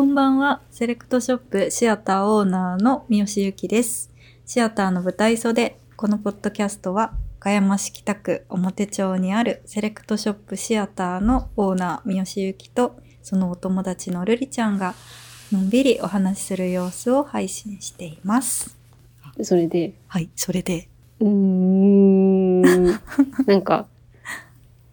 こんばんは。セレクトショップシアターオーナーの三好ゆきです。シアターの舞台袖。このポッドキャストは、岡山市北区表町にあるセレクトショップシアターのオーナー三好ゆきと、そのお友達のるりちゃんが、のんびりお話しする様子を配信しています。それで、はい、それで。うーん、なんか、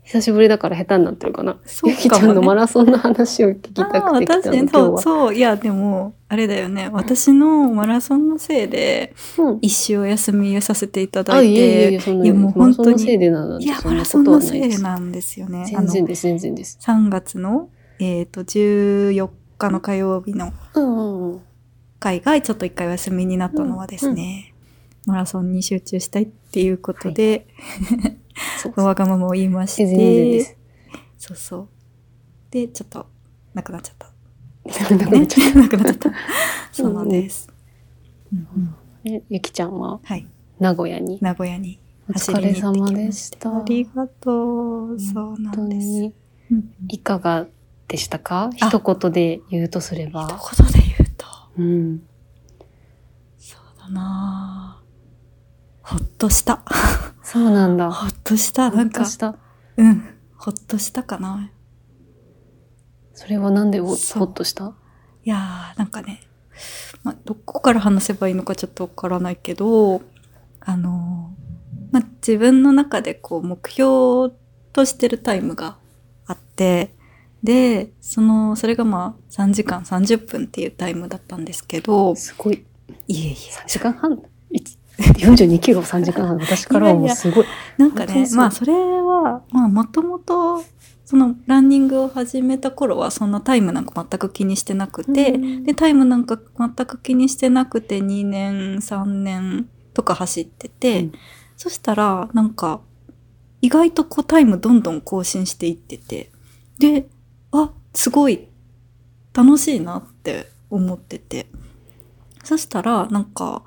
久しぶりだから下手になってるかな。そうゆきちゃんのマラソンの話を聞きたくて来たの。そう、そう、いや、でも、あれだよね。私のマラソンのせいで、うん一休みさせていただあ、いて、いやもうマラソンの本当にせいでなんいや、マラソンの。せいなんですよね。全然です、全然です。3月の、えっ、と、14日の火曜日のうんうんうん。会がちょっと一回お休みになったのはですね、マラソンに集中したいっていうことで、そうわがままを言いましてす、。そうそう。で、ちょっと、なくなっちゃった。なくなっちゃっ なくなっちゃった。そうなんです。ゆきちゃんは？はい。名古屋に？名古屋にお疲れ様でした。ありがとう。そうなんです。いかがでしたか？一言で言うとすれば。一言で言うと、うん。そうだなぁほっとした。そうなんだ。ほっとした。なんか。うん。ほっとしたかな。それはなんでほっとした？いやー、なんかね、まあ、どこから話せばいいのかちょっとわからないけど、あのーまあ、自分の中でこう目標としてるタイムがあって、で、その、それがまあ3時間30分っていうタイムだったんですけど、すごい。いえいえ、3時間半いつ ?42 キロ3時間半。私からはもうすごい。なんかね、まあそれは、まあもともと、そのランニングを始めた頃はそんなタイムなんか全く気にしてなくて、うんで、タイムなんか全く気にしてなくて2年、3年とか走ってて、うんそしたらなんか意外とこうタイムどんどん更新していってて、で、あ、すごい楽しいなって思ってて、そしたらなんか、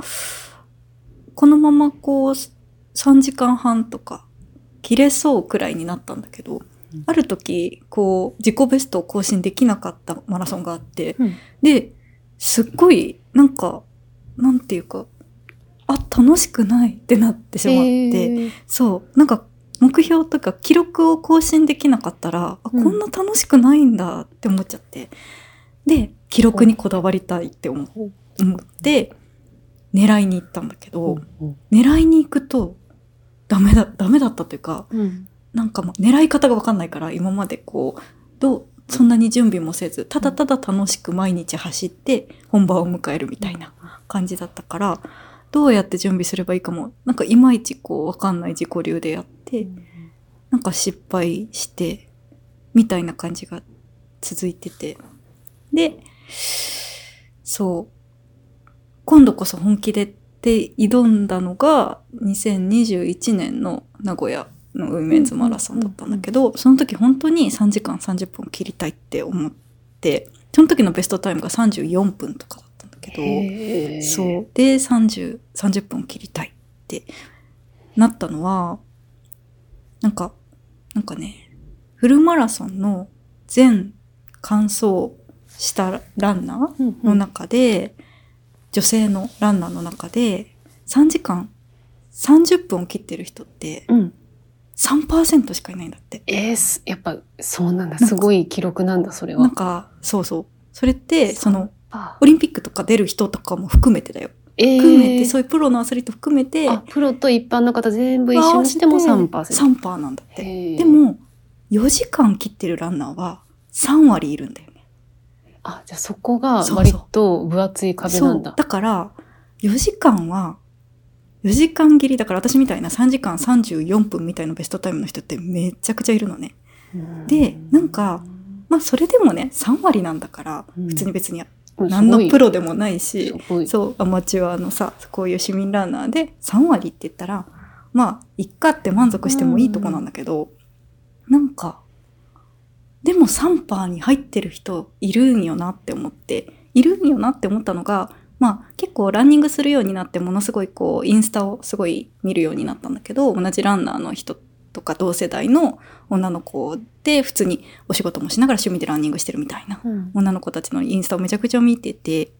このままこう3時間半とか切れそうくらいになったんだけど、うん。ある時こう自己ベストを更新できなかったマラソンがあって、うん。で、すっごいなんか、なんていうか、あ、楽しくないってなってしまって、へー。そう、なんか目標とか記録を更新できなかったら、あうん。こんな楽しくないんだって思っちゃって、で、記録にこだわりたいって思って、狙いに行ったんだけど、うん狙いに行くと、ダメだ、ダメだったというか、うんなんか狙い方がわかんないから、今までこう、どう、そんなに準備もせず、ただただ楽しく毎日走って本番を迎えるみたいな感じだったから、どうやって準備すればいいかも、なんかいまいちこうわかんない自己流でやって、なんか失敗して、みたいな感じが続いてて。で、そう。今度こそ本気でって挑んだのが2021年の名古屋のウィメンズマラソンだったんだけど、その時本当に3時間30分切りたいって思って、その時のベストタイムが34分とかだったんだけど、そう。で、30、30分切りたいってなったのは、なんか、なんかね、フルマラソンの全完走したランナーの中で、女性のランナーの中で、3時間30分を切ってる人ってうん。3%しかいないんだって。えーす、やっぱそうなんだ。すごい記録なんだ、それは。なんか、そうそう。それって、その、あオリンピックとか出る人とかも含めてだよ。え含めて、ーそういうプロのアスリート含めて、あ、プロと一般の方全部一緒にしても3%。3%なんだって。でも、4時間切ってるランナーは3割いるんだよね。あ、じゃあそこが割と分厚い壁なんだ。そう。だから、4時間は、4時間切りだから私みたいな3時間34分みたいなベストタイムの人ってめちゃくちゃいるのね。うんでなんか、まあそれでもね、3割なんだから、うん普通に別にうん何のプロロでもないし、そう。そう、アマチュアのさ、こういう市民ランナーで3割って言ったら、まあ、いっかって満足してもいいとこなんだけど、なんか、でも3パーに入ってる人いるんよなって思って、いるんよなって思ったのが、まあ結構ランニングするようになってものすごいこうインスタをすごい見るようになったんだけど、同じランナーの人とか同世代の女の子で普通にお仕事もしながら趣味でランニングしてるみたいなうん女の子たちのインスタをめちゃくちゃ見てて、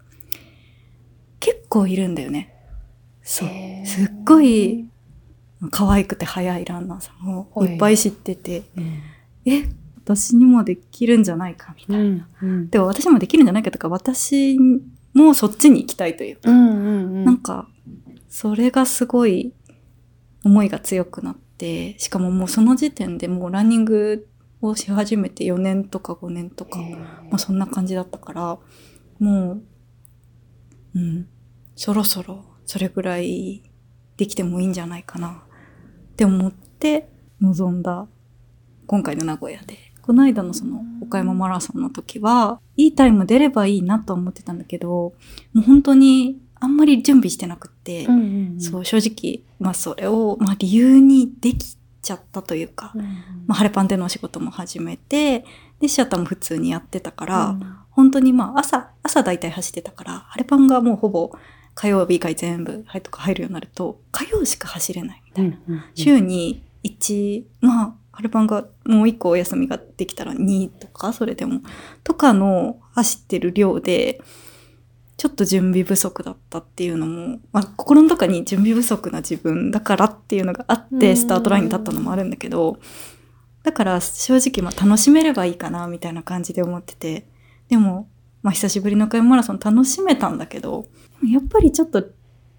結構いるんだよね。そう。すっごい可愛くて速いランナーさんをいっぱい知ってて、え、私にもできるんじゃないかみたいな。うんでも私もできるんじゃないかとか、私もそっちに行きたいというか、うんうんなんか、それがすごい思いが強くなって、しかももうその時点でもうランニングをし始めて4年とか5年とか、まあそんな感じだったから、もう、うん、そろそろそれぐらいできてもいいんじゃないかなって思って臨んだ今回の名古屋で。この間のその岡山マラソンの時は、いいタイム出ればいいなと思ってたんだけど、もう本当にあんまり準備してなくって、うんうんうん。そう正直、まあそれを、まあ理由にできちゃったというか、うんまあ晴れパンでのお仕事も始めて、で、シアターも普通にやってたから、うん。本当にまあ朝、朝大体走ってたから、晴れパンがもうほぼ火曜日以外全部はいとか入るようになると、火曜しか走れないみたいな。うんうん週に1、まあ、晴れパンがもう1個お休みができたら2とか、それでも、とかの走ってる量で、ちょっと準備不足だったっていうのも、まあ、心の中に準備不足な自分だからっていうのがあっうん。て、スタートラインに立ったのもあるんだけど、だから正直まあ楽しめればいいかな、みたいな感じで思ってて、でも、まあ久しぶりの岡山マラソン楽しめたんだけど、やっぱりちょっと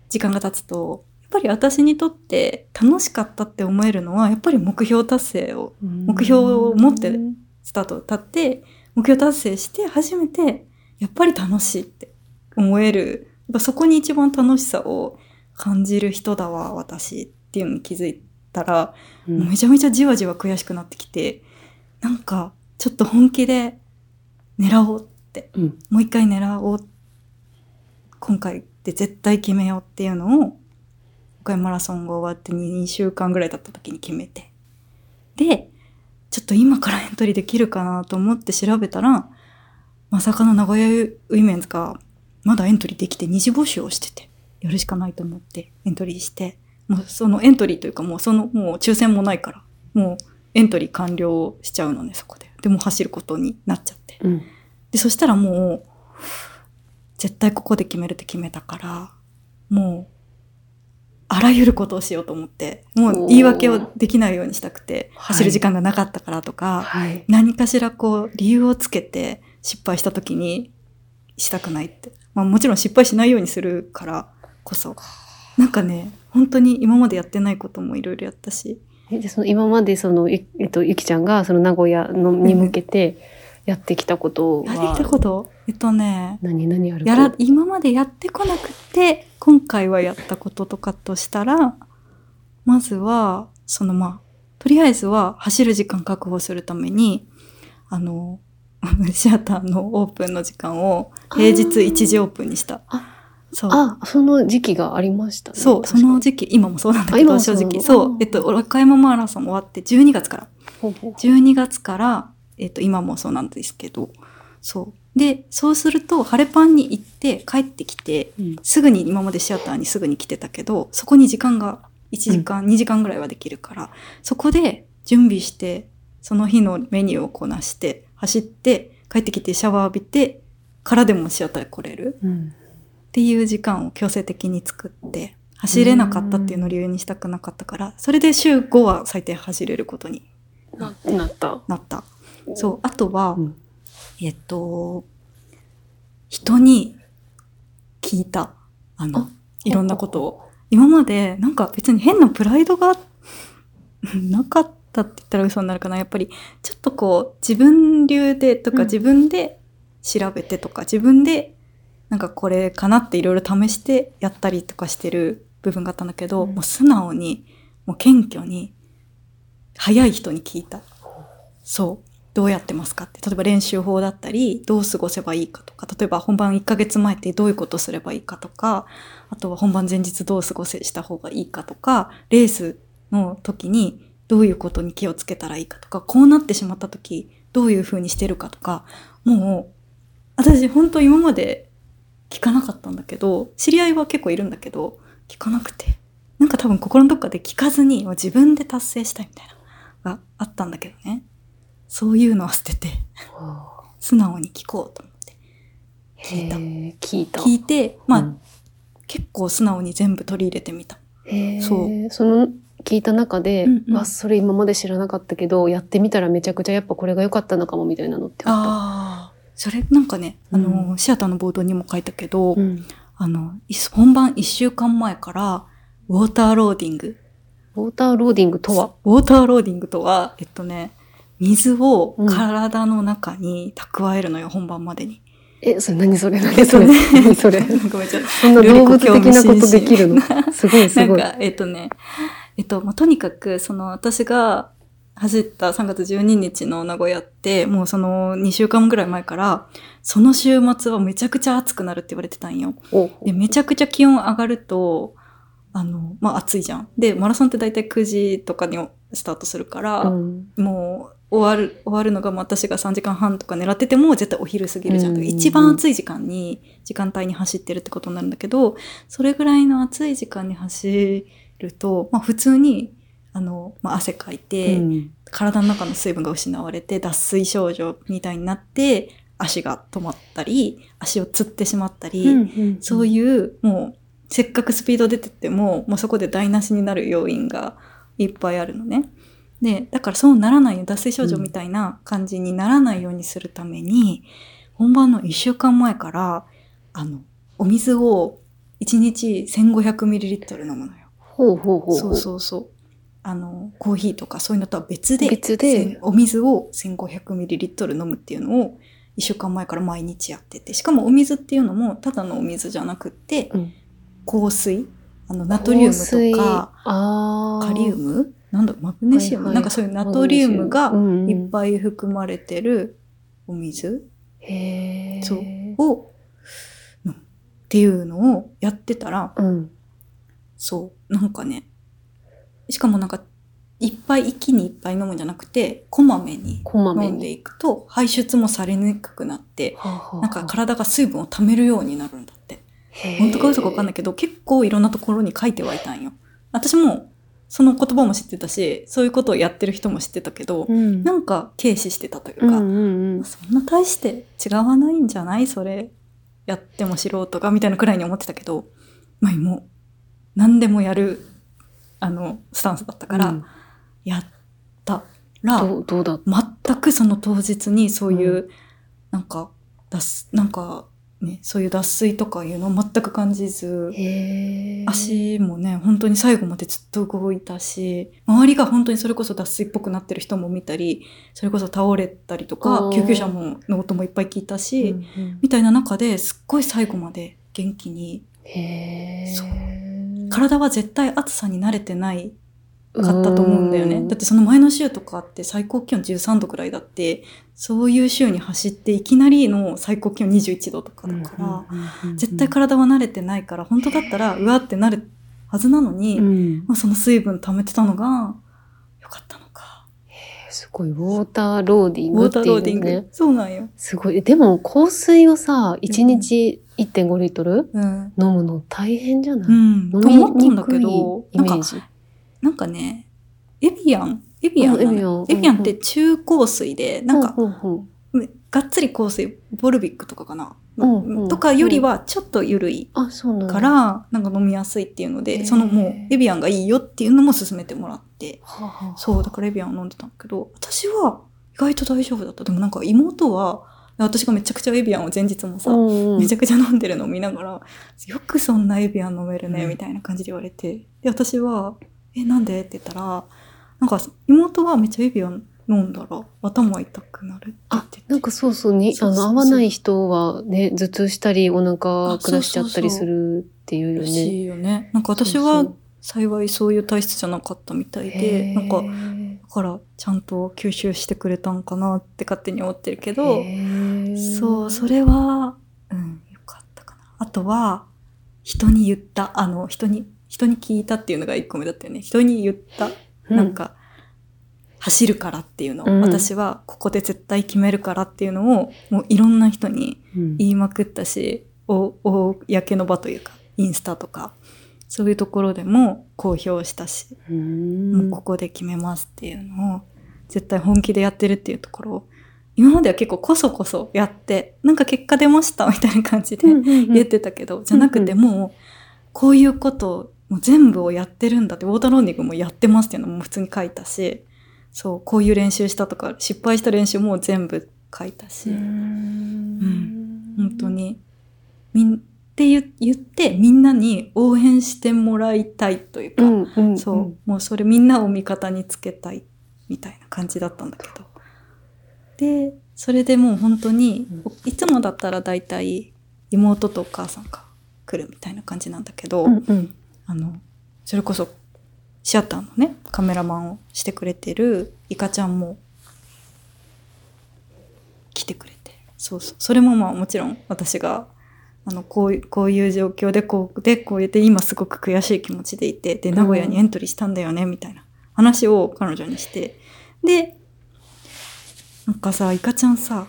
時間が経つと、ぱり私にとって楽しかったって思えるのは、やっぱり目標達成を目標を持ってスタートを立って、目標達成して初めて、やっぱり楽しいって思える。やっぱそこに一番楽しさを感じる人だわ、私っていうのに気づいたら、うんめちゃめちゃじわじわ悔しくなってきて、なんか、ちょっと本気で狙おうって、うんもう一回狙おう。今回で絶対決めようっていうのを、岡山マラソンが終わって2週間ぐらい経った時に決めて。で、ちょっと今からエントリーできるかなと思って調べたら、まさかの名古屋ウィメンズがまだエントリーできて二次募集をしてて、やるしかないと思ってエントリーして、もうそのエントリーというかもうそのもう抽選もないから、もうエントリー完了しちゃうのね、そこで。でもう走ることになっちゃって。うんで、そしたらもう、絶対ここで決めるって決めたから、もう、あらゆることをしようと思って、もう言い訳をできないようにしたくて、はい。走る時間がなかったからとか、はい。何かしらこう、理由をつけて失敗した時にしたくないって。まあもちろん失敗しないようにするからこそ。なんかね、本当に今までやってないこともいろいろやったし、えでその今までそのゆえっとゆきちゃんがその名古屋のに向けてやってきたことは。やってきたこと。えっとね、何何あるやら、今までやってこなくて、今回はやったこととかとしたら、まずは、そのまあ、とりあえずは走る時間確保するために、あの、シアターのオープンの時間を平日1時オープンにした。あそう。あその時期がありましたねそう、その時期、今もそうなんだあけど、正直。そう。えっと、岡山マラソン終わって12月から。ほうほう12月から、えっと、今もそうなんですけど、そう。で、そうすると、晴れパンに行って帰ってきて、うんすぐに、今までシアターにすぐに来てたけど、そこに時間が1時間、2時間ぐらいはできるから、そこで準備して、その日のメニューをこなして、走って、帰ってきてシャワー浴びて、からでもシアター来れるうんっていう時間を強制的に作って、走れなかったっていうのを理由にしたくなかったから、それで週5は最低走れることにななったなった。そう。あとは、うんえっと、人に聞いた。あのあ、いろんなことを。今まで、なんか別に変なプライドが なかったって言ったら嘘になるかな。やっぱり、ちょっとこう、自分流でとかうん自分で調べてとか、自分でなんかこれかなっていろいろ試してやったりとかしてる部分があったんだけど、うんもう素直に、もう謙虚に、早い人に聞いた。そう。どうやってますかって。例えば練習法だったり、どう過ごせばいいかとか、例えば本番1ヶ月前ってどういうことすればいいかとか、あとは本番前日どう過ごせした方がいいかとか、レースの時にどういうことに気をつけたらいいかとか、こうなってしまった時、どういう風にしてるかとか、もう、私本当今まで聞かなかったんだけど、知り合いは結構いるんだけど、聞かなくて。なんか多分心のどっかで聞かずに、自分で達成したいみたいな。があったんだけどね。そういうのは捨てて、は素直に聞こうと思って。あ聞いた聞いた。聞いて、まあ、うん結構素直に全部取り入れてみた。そうその聞いた中で、うんうんわそれ今まで知らなかったけどやってみたらめちゃくちゃやっぱこれが良かったのかもみたいなのってあっああ。それなんかね、あの、うシアターの冒頭にも書いたけど、た。うんあの、い本番1週間前から、ウォーターローディング。ウォーターローディングとは？ウォーターローディングとは、えっとね、水をうん体の中に蓄えるのよ、本番までに。え、それ何それ何それ、ね。何それ？ごめんちょっと。そんな動物的なことできるの？すごいすごい。なんか、えっとね、えっと、まあ、とにかく、その、私が走った3月12日の名古屋って、もうその2週間ぐらい前から、その週末はめちゃくちゃ暑くなるって言われてたんよ。おで、めちゃくちゃ気温上がると、あの、まあ、暑いじゃん。で、マラソンって大体9時とかにスタートするから、うん。もう終わる、終わるのがまあ私が3時間半とか狙ってても絶対お昼過ぎるじゃん。うんうんうん一番暑い時間に、時間帯に走ってるってことになるんだけど、それぐらいの暑い時間に走ると、まあ普通に、あの、まあ汗かいて、うん体の中の水分が失われて脱水症状みたいになって、足が止まったり、足をつってしまったり、うんそういう、もう、せっかくスピード出てっても、もうそこで台無しになる要因がいっぱいあるのね。で、だからそうならないよ脱水症状みたいな感じにならないようにするために、本番の1週間前から、あの、お水を1日 1500ml 飲むのよ。ほうほうほう。そうそうそう。あの、コーヒーとかそういうのとは別で、別でお水を 1500ml 飲むっていうのを1週間前から毎日やってて、しかもお水っていうのもただのお水じゃなくって、うん香水？あの、ナトリウムとか、カリウムなんだマグネシウム、はいはい。なんかそういうナトリウムがいっぱい含まれてるお水？へー。そう。を、うんっていうのをやってたら、うん。そう、なんかね、しかもなんか、いっぱい一気にいっぱい飲むんじゃなくて、こまめに飲んでに。いくと、排出もされにくくなって、なんか体が水分を溜めるようになるんだって。本当か嘘かわかんないけど、結構いろんなところに書いてはいたんよ。私も、その言葉も知ってたし、そういうことをやってる人も知ってたけど、うん。なんか軽視してたというか、うんうんうん。そんな大して違わないんじゃない？それ、やっても素人が、みたいなくらいに思ってたけど、まあもう、何でもやる、あの、スタンスだったから、うん。やったら、全くその当日にそういう、なんか、脱、なんか、ね、そういう脱水とかいうのを全く感じず、足もね、本当に最後までずっと動いたし、周りが本当にそれこそ脱水っぽくなってる人も見たり、それこそ倒れたりとあかー、救急車もの音もいっぱい聞いたし、うんうん。みたいな中ですっごい最後まで元気に、体は絶対暑さに慣れてないかったと思うんだよね。うん。だってその前の週とかって最高気温13度くらいだって、そういう週に走っていきなりの最高気温21度とかだから、絶対体は慣れてないから、本当だったらうわってなるはずなのに、うんまあ、その水分溜めてたのが良かったのか。すごい、ウォーターローディンウォータグっていうーローディング。ね。そうなんよ。すごい。でも、香水をさ、1日1.5リットルうん。飲むの大変じゃない、うん。と飲み思ったんだけにど、くいイなんか、メージ。なんかね、エビアンエビアンエビアン。エビアンって中香水で、なんか、がっつり香水、ボルビックとかかな、とかよりはちょっと緩いうあ、そうなんだ。から、なんか飲みやすいっていうので、そのもうエビアンがいいよっていうのも勧めてもらって、そう、だからエビアンを飲んでたんだけど、私は意外と大丈夫だった。でもなんか妹は、私がめちゃくちゃエビアンを前日もさ、めちゃくちゃ飲んでるのを見ながら、よくそんなエビアン飲めるね、うん。みたいな感じで言われて。で、私は、え、なんで？って言ったら、なんか妹はめっちゃエビアン飲んだら頭痛くなるって言あってて。、なんかそうそうに、そうそうそうあの、合わない人はね、頭痛したり、お腹あ下しちゃったりするっていうよらね。しいよね。なんか私そうはそう幸いそういう体質じゃなかったみたいで、なんか、だからちゃんと吸収してくれたんかなって勝手に思ってるけど、そう、それは、うん、よかったかな。あとは、人に言った、あの、人に、人に聞いたっていうのが一個目だったよね。人に言った、うなんか、走るからっていうの、うん。私はここで絶対決めるからっていうのを、もういろんな人にうん。言いまくったし、お、公の場というか、インスタとか、そういうところでも公表したし、うん。もうここで決めますっていうのを絶対本気でやってるっていうところを今までは結構こそこそやってなんか結果出ましたみたいな感じで言ってたけど、じゃなくてもうこういうことをもう全部をやってるんだってウォーターローニングもやってますっていうのも普通に書いたしそうこういう練習したとか失敗した練習も全部書いたし、うん。本当に。みんって言言ってみんなに応援してもらいたいというか、うんうん。そう、もうそれみんなを味方につけたいみたいな感じだったんだけど。で、それでもう本当に、いつもだったら大体妹とお母さんが来るみたいな感じなんだけど、うんうんあの、それこそシアターのね、カメラマンをしてくれてるイカちゃんも来てくれて、そうそう。それもまあもちろん私が、あの、こういう、こういう状況で、こうで、こうやって今すごく悔しい気持ちでいて、で、名古屋にエントリーしたんだよね、みたいな話を彼女にして、で、なんかさ、イカちゃんさ、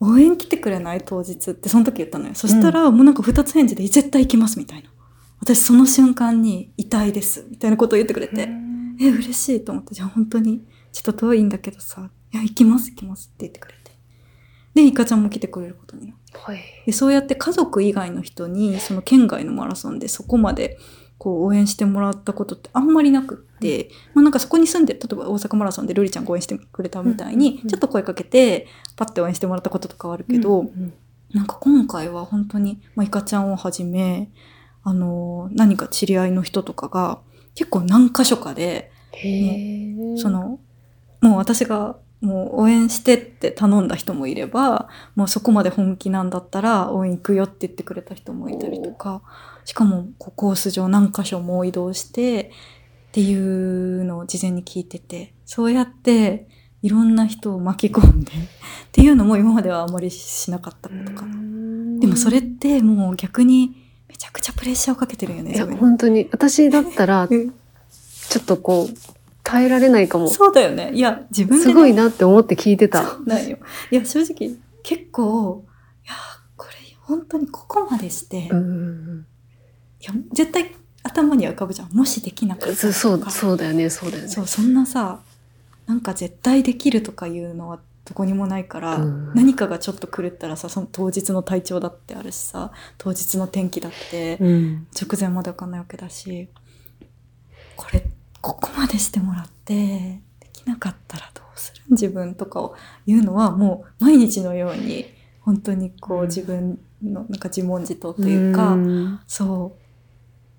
応援来てくれない？当日ってその時言ったのよ。そしたら、もうなんか二つ返事で絶対行きますみたいな。私その瞬間に痛いですみたいなことを言ってくれて、え、嬉しいと思って、じゃあ本当にちょっと遠いんだけどさ、いや、行きます行きますって言ってくれて。で、イカちゃんも来てくれることになって。はい。でそうやって家族以外の人にその県外のマラソンでそこまでこう応援してもらったことってあんまりなくって、まあ、なんかそこに住んでる例えば大阪マラソンでルリちゃんが応援してくれたみたいに、うんうんうんちょっと声かけてパッて応援してもらったこととかはあるけど、うん。なんか今回は本当に、まあ、イカちゃんをはじめあの何か知り合いの人とかが結構何箇所かでへえそのもう私がもう応援してって頼んだ人もいればもうそこまで本気なんだったら応援行くよって言ってくれた人もいたりとかしかもこうコース上何箇所も移動してっていうのを事前に聞いててそうやっていろんな人を巻き込んでっていうのも今まではあまりしなかったことかな。でもそれってもう逆にめちゃくちゃプレッシャーをかけてるよねいや本当に。私だったら ちょうんっとこう耐えられないかも。そうだよね。いや、自分で、ね、すごいなって思って聞いてた。なんよ。いや、正直、結構、いや、これ、本当にここまでして、いうんや、絶対頭には浮かぶじゃん。もしできなかったそうそうだよねそうだよね。そう、そんなさ、なんか絶対できるとかいうのはどこにもないから、うん。何かがちょっと狂ったらさ、その当日の体調だってあるしさ、当日の天気だって、うん。直前までわかんないわけだし、これ、ここまでしてもらって、できなかったらどうする？自分とかを言うのはもう毎日のように、本当にこううん。自分のなんか自問自答というか、ん。そう、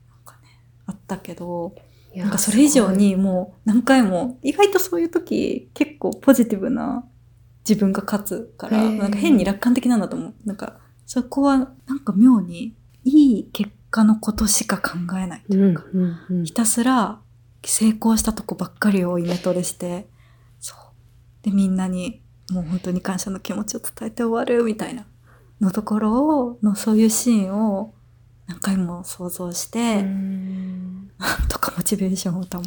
なんかね、あったけど、なんかそれ以上にもう何回も、意外とそういう時結構ポジティブな自分が勝つから、なんか変に楽観的なんだと思う。なんかそこはなんか妙にいい結果のことしか考えないとういうんか、うんうんひたすら成功したとこばっかりをイメトレして、そう。で、みんなにもう本当に感謝の気持ちを伝えて終わるみたいなのところを、のそういうシーンを何回も想像して、うんなん とかモチベーションを保って